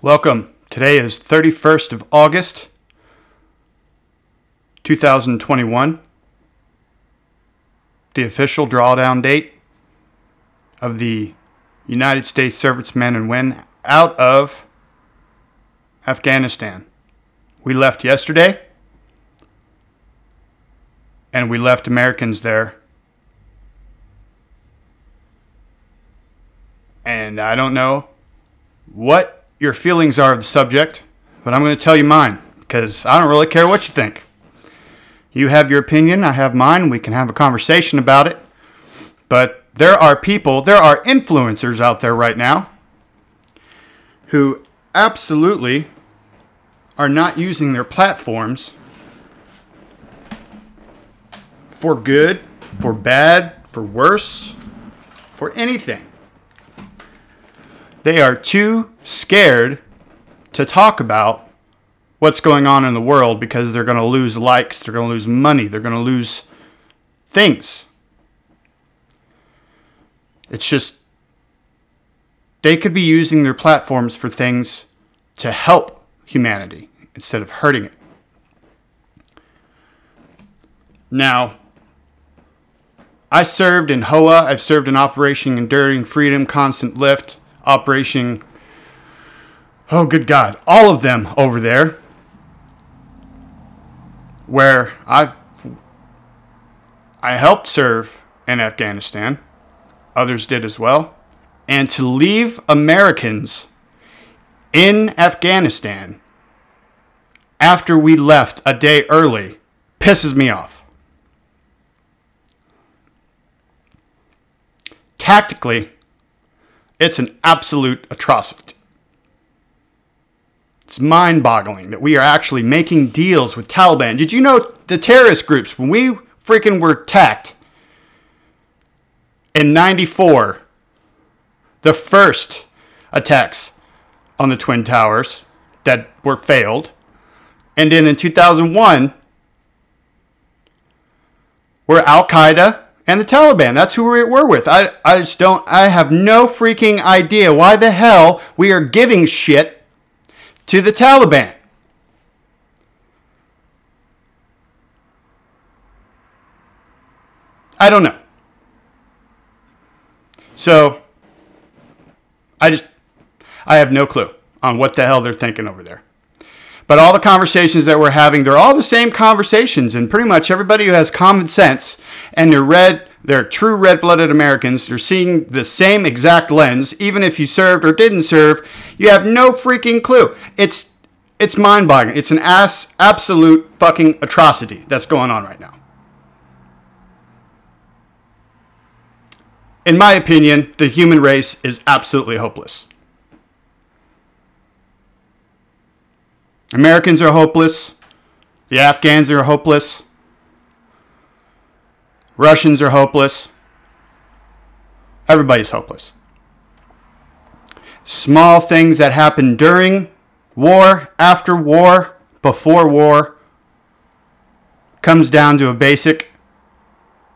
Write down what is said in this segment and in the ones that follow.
Welcome. Today is 31st of August, 2021. The official drawdown date of the United States servicemen and women out of Afghanistan. We left yesterday, and we left Americans there. And I don't know what your feelings are of the subject, but I'm going to tell you mine because I don't really care what you think. You have your opinion, I have mine, we can have a conversation about it. But there are people, there are influencers out there right now who absolutely are not using their platforms for good, for bad, for worse, for anything. They are too scared to talk about what's going on in the world because they're going to lose likes, they're going to lose money, they're going to lose things. It's just they could be using their platforms for things to help humanity instead of hurting it. Now, I served in HOA, I've served in Operation Enduring Freedom, Constant Lift, Operation oh good god. All of them over there. Where i've i helped serve in afghanistan. Others did as well. And to leave americans in afghanistan after we left a day early pisses me off. Tactically it's an absolute atrocity it's mind boggling that we are actually making deals with Taliban. Did you know the terrorist groups, when we freaking were attacked in 94, the first attacks on the Twin Towers that were failed, and then in 2001, were Al Qaeda and the Taliban. That's who we were with. I, I just don't, I have no freaking idea why the hell we are giving shit to the Taliban. I don't know. So, I just, I have no clue on what the hell they're thinking over there. But all the conversations that we're having, they're all the same conversations, and pretty much everybody who has common sense and they're red, they're true red blooded Americans, they're seeing the same exact lens, even if you served or didn't serve, you have no freaking clue. It's it's mind-boggling. It's an ass absolute fucking atrocity that's going on right now. In my opinion, the human race is absolutely hopeless. Americans are hopeless. The Afghans are hopeless. Russians are hopeless. Everybody's hopeless. Small things that happen during war, after war, before war comes down to a basic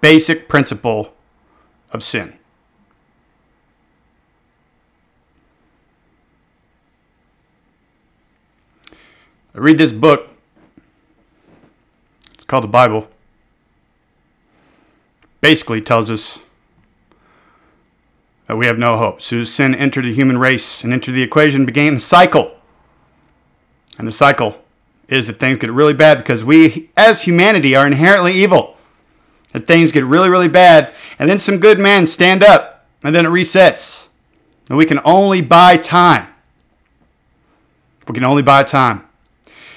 basic principle of sin. I read this book. It's called the Bible. Basically tells us that we have no hope. So sin entered the human race and entered the equation, began a cycle. And the cycle is that things get really bad because we, as humanity, are inherently evil. That things get really, really bad, and then some good men stand up, and then it resets. And we can only buy time. We can only buy time.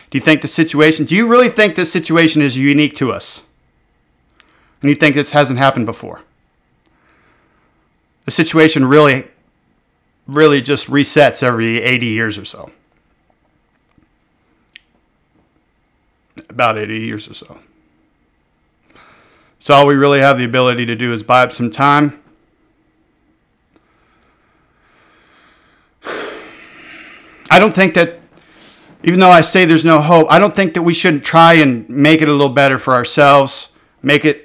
Do you think the situation, do you really think this situation is unique to us? And you think this hasn't happened before? The situation really, really just resets every 80 years or so. About 80 years or so. So all we really have the ability to do is buy up some time. I don't think that even though I say there's no hope, I don't think that we shouldn't try and make it a little better for ourselves, make it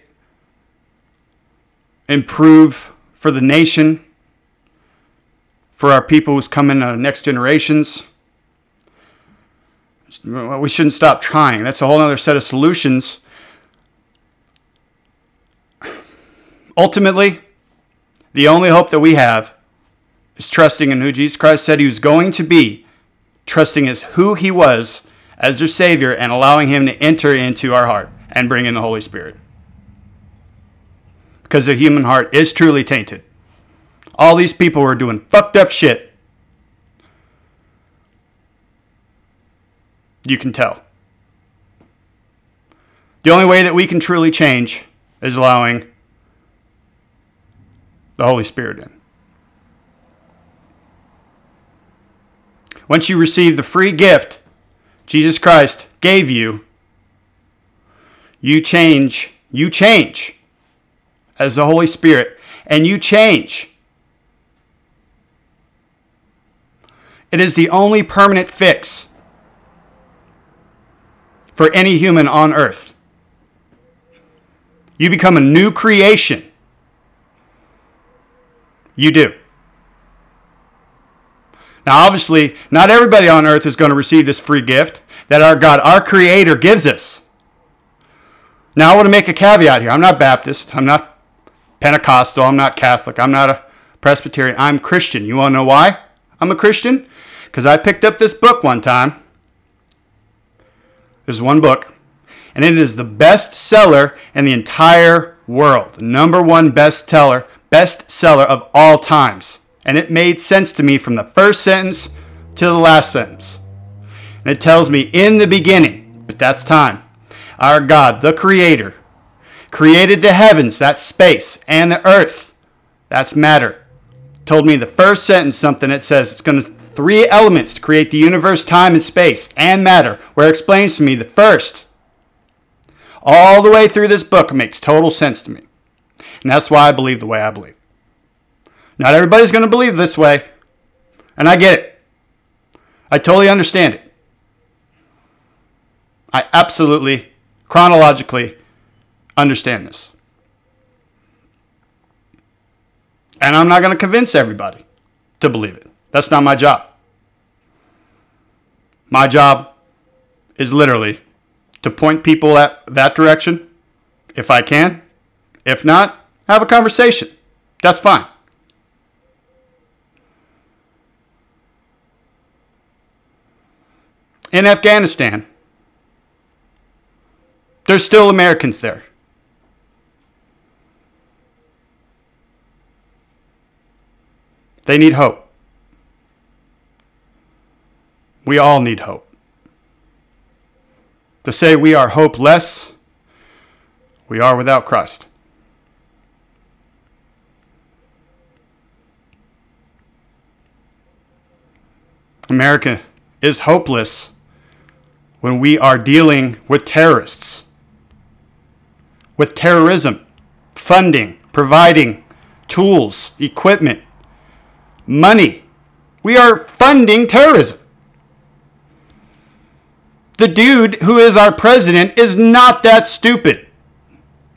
improve for the nation, for our people who's coming, uh, next generations. we shouldn't stop trying. That's a whole other set of solutions. Ultimately, the only hope that we have is trusting in who Jesus Christ said he was going to be, trusting as who he was as their Savior, and allowing him to enter into our heart and bring in the Holy Spirit. Because the human heart is truly tainted. All these people were doing fucked up shit. You can tell. The only way that we can truly change is allowing the Holy Spirit in. Once you receive the free gift Jesus Christ gave you, you change. You change as the Holy Spirit, and you change. It is the only permanent fix for any human on earth. You become a new creation. You do. Now, obviously, not everybody on earth is going to receive this free gift that our God, our Creator, gives us. Now, I want to make a caveat here. I'm not Baptist. I'm not Pentecostal. I'm not Catholic. I'm not a Presbyterian. I'm Christian. You want to know why I'm a Christian? Because I picked up this book one time. There's one book, and it is the best seller in the entire world. Number one bestseller, bestseller of all times. And it made sense to me from the first sentence to the last sentence. And it tells me in the beginning, but that's time, our God, the Creator, created the heavens, that's space, and the earth, that's matter. Told me the first sentence something it says it's going to three elements to create the universe, time, and space, and matter, where it explains to me the first. All the way through this book makes total sense to me. And that's why I believe the way I believe. Not everybody's going to believe this way. And I get it. I totally understand it. I absolutely, chronologically understand this. And I'm not going to convince everybody to believe it. That's not my job. My job is literally to point people at that direction if I can. If not, have a conversation. That's fine. In Afghanistan, there's still Americans there. They need hope. We all need hope. To say we are hopeless, we are without Christ. America is hopeless when we are dealing with terrorists, with terrorism, funding, providing tools, equipment, money. We are funding terrorism. The dude who is our president is not that stupid.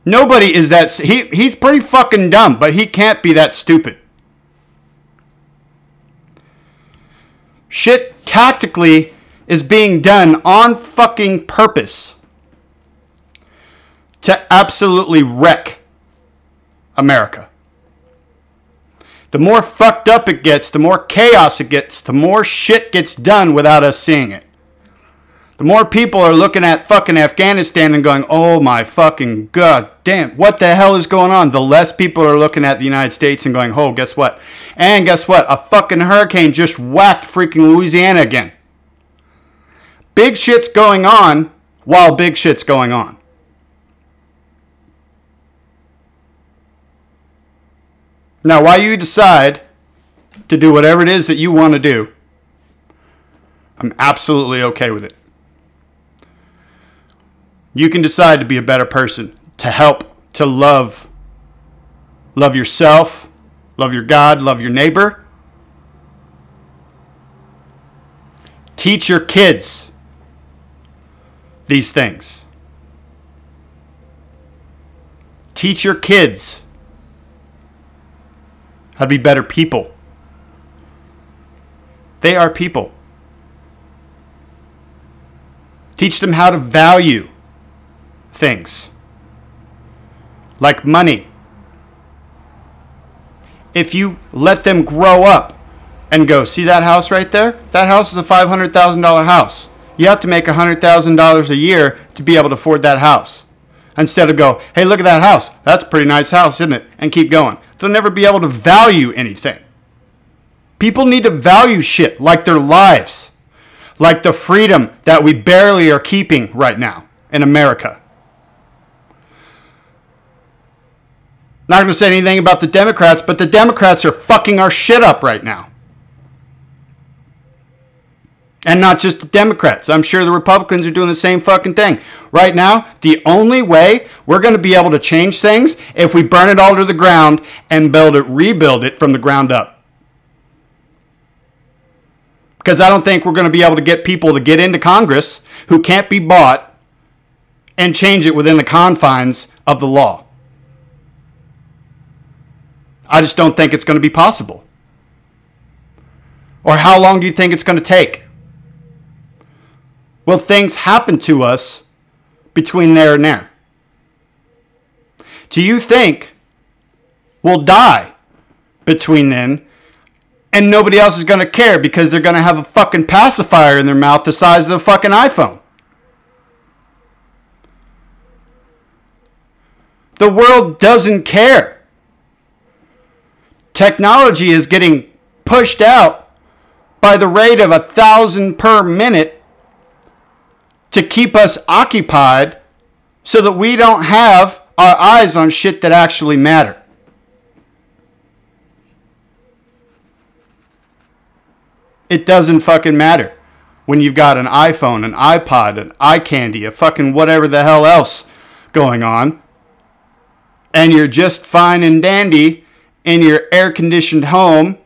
Nobody is that. He, he's pretty fucking dumb, but he can't be that stupid. Shit tactically is being done on fucking purpose to absolutely wreck America. The more fucked up it gets, the more chaos it gets, the more shit gets done without us seeing it. The more people are looking at fucking Afghanistan and going, oh my fucking god damn, what the hell is going on? The less people are looking at the United States and going, oh, guess what? And guess what? A fucking hurricane just whacked freaking Louisiana again. Big shit's going on while big shit's going on. Now, while you decide to do whatever it is that you want to do, I'm absolutely okay with it. You can decide to be a better person, to help, to love. Love yourself, love your God, love your neighbor. Teach your kids these things. Teach your kids how to be better people. They are people. Teach them how to value things like money. If you let them grow up and go, see that house right there? That house is a $500,000 house. You have to make $100,000 a year to be able to afford that house. Instead of go, hey, look at that house. That's a pretty nice house, isn't it? And keep going. They'll never be able to value anything. People need to value shit like their lives, like the freedom that we barely are keeping right now in America. Not going to say anything about the Democrats, but the Democrats are fucking our shit up right now. And not just the Democrats. I'm sure the Republicans are doing the same fucking thing. Right now, the only way we're going to be able to change things if we burn it all to the ground and build it, rebuild it from the ground up. Because I don't think we're going to be able to get people to get into Congress who can't be bought and change it within the confines of the law. I just don't think it's going to be possible. Or how long do you think it's going to take? Will things happen to us between there and there? Do you think we'll die between then and nobody else is going to care because they're going to have a fucking pacifier in their mouth the size of a fucking iPhone? The world doesn't care. Technology is getting pushed out by the rate of a thousand per minute to keep us occupied so that we don't have our eyes on shit that actually matter. It doesn't fucking matter when you've got an iPhone, an iPod, an eye candy, a fucking whatever the hell else going on, and you're just fine and dandy in your air conditioned home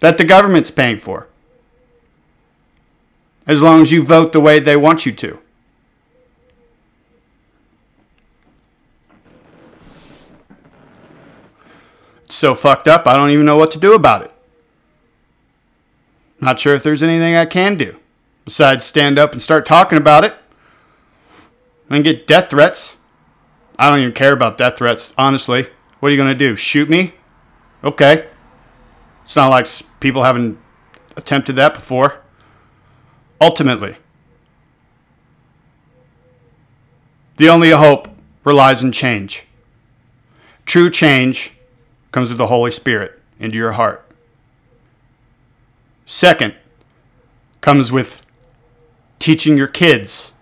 that the government's paying for as long as you vote the way they want you to. It's so fucked up, I don't even know what to do about it. Not sure if there's anything I can do besides stand up and start talking about it and get death threats. I don't even care about death threats, honestly. What are you going to do? Shoot me? Okay. It's not like people haven't attempted that before ultimately. The only hope relies in change. True change comes with the Holy Spirit into your heart. Second, comes with teaching your kids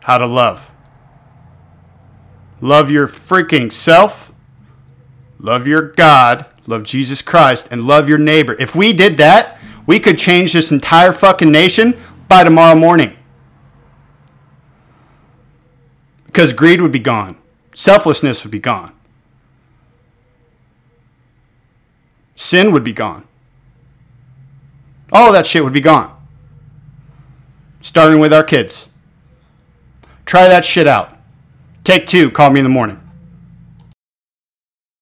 how to love. Love your freaking self, love your God, love Jesus Christ, and love your neighbor. If we did that, we could change this entire fucking nation by tomorrow morning. Because greed would be gone, selflessness would be gone, sin would be gone. All that shit would be gone. Starting with our kids. Try that shit out. Take two, call me in the morning.